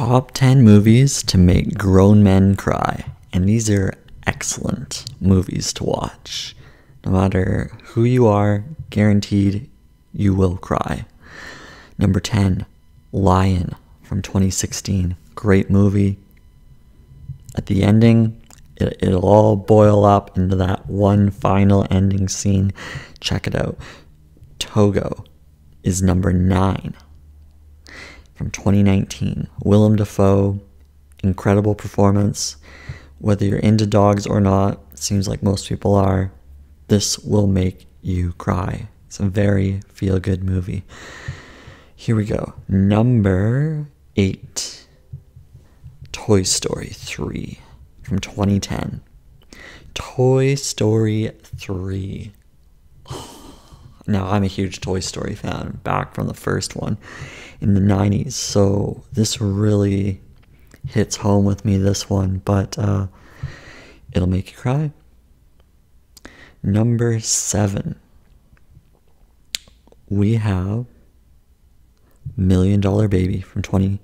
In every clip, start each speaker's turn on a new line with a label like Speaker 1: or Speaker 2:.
Speaker 1: top 10 movies to make grown men cry. And these are excellent movies to watch. No matter who you are, guaranteed you will cry. Number 10, Lion from 2016. Great movie. At the ending, it, it'll all boil up into that one final ending scene. Check it out. Togo is number 9 from 2019. Willem Dafoe, incredible performance. Whether you're into dogs or not, seems like most people are, this will make you cry. It's a very feel good movie. Here we go. Number eight Toy Story 3 from 2010. Toy Story 3. Now, I'm a huge Toy Story fan, back from the first one in the 90s, so this really hits home with me, this one, but uh, it'll make you cry. Number seven, we have Million Dollar Baby from 20,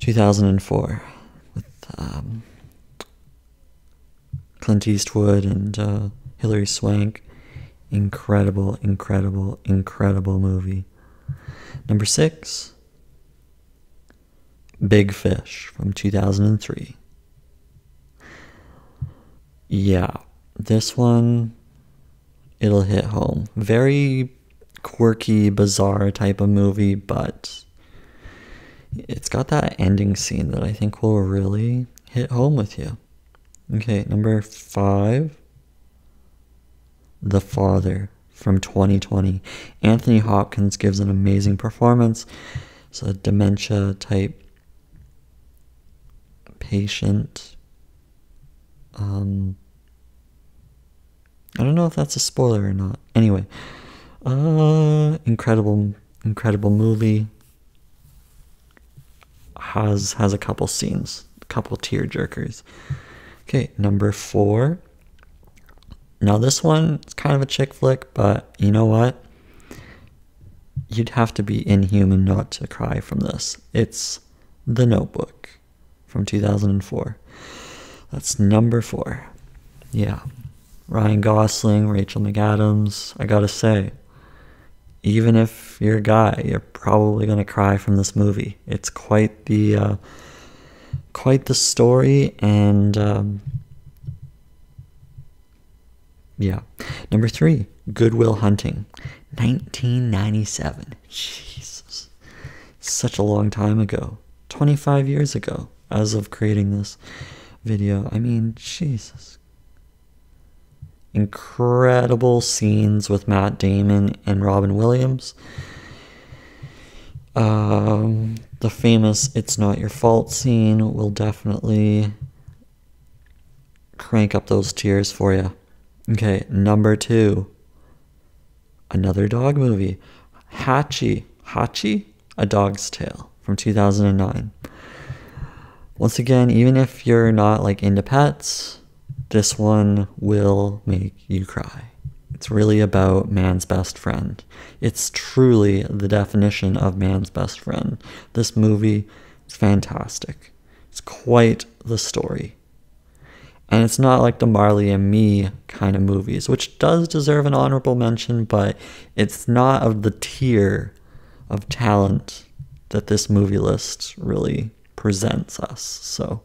Speaker 1: 2004 with um, Clint Eastwood and uh, Hilary Swank. Incredible, incredible, incredible movie. Number six, Big Fish from 2003. Yeah, this one, it'll hit home. Very quirky, bizarre type of movie, but it's got that ending scene that I think will really hit home with you. Okay, number five, The Father from 2020. Anthony Hopkins gives an amazing performance. It's a dementia type patient. Um, I don't know if that's a spoiler or not. Anyway, uh, incredible, incredible movie. Has has a couple scenes, a couple tear jerkers. Okay, number four. Now this one is kind of a chick flick, but you know what? You'd have to be inhuman not to cry from this. It's The Notebook from 2004. That's number four. Yeah. Ryan Gosling, Rachel McAdams. I gotta say, even if you're a guy, you're probably gonna cry from this movie. It's quite the uh, quite the story, and um, yeah. Number three, Good Will Hunting, 1997. Jesus, such a long time ago. 25 years ago, as of creating this video. I mean, Jesus. Incredible scenes with Matt Damon and Robin Williams. Um, the famous It's Not Your Fault scene will definitely crank up those tears for you. Okay, number two. Another dog movie. Hachi. Hachi? A Dog's Tale from 2009. Once again, even if you're not like into pets, this one will make you cry. It's really about man's best friend. It's truly the definition of man's best friend. This movie is fantastic. It's quite the story. And it's not like the Marley and Me kind of movies, which does deserve an honorable mention, but it's not of the tier of talent that this movie list really presents us. So,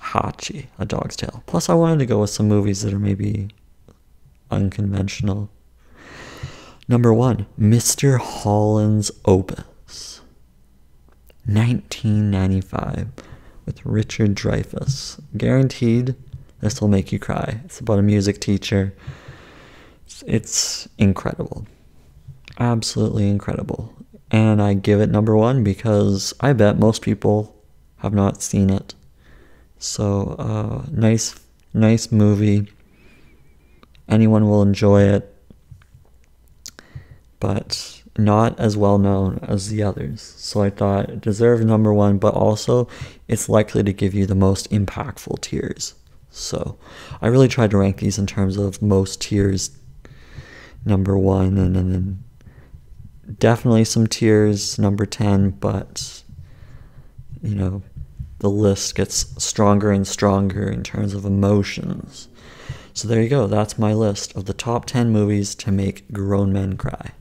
Speaker 1: Hachi, A Dog's Tale. Plus, I wanted to go with some movies that are maybe unconventional. Number one, Mr. Holland's Opus, 1995 with Richard Dreyfuss. Guaranteed this will make you cry. It's about a music teacher. It's, it's incredible. Absolutely incredible. And I give it number one because I bet most people have not seen it. So, uh, nice, nice movie. Anyone will enjoy it. But not as well known as the others. So I thought it deserved number one, but also it's likely to give you the most impactful tears. So I really tried to rank these in terms of most tears number one and then definitely some tears number 10, but you know, the list gets stronger and stronger in terms of emotions. So there you go. That's my list of the top 10 movies to make grown men cry.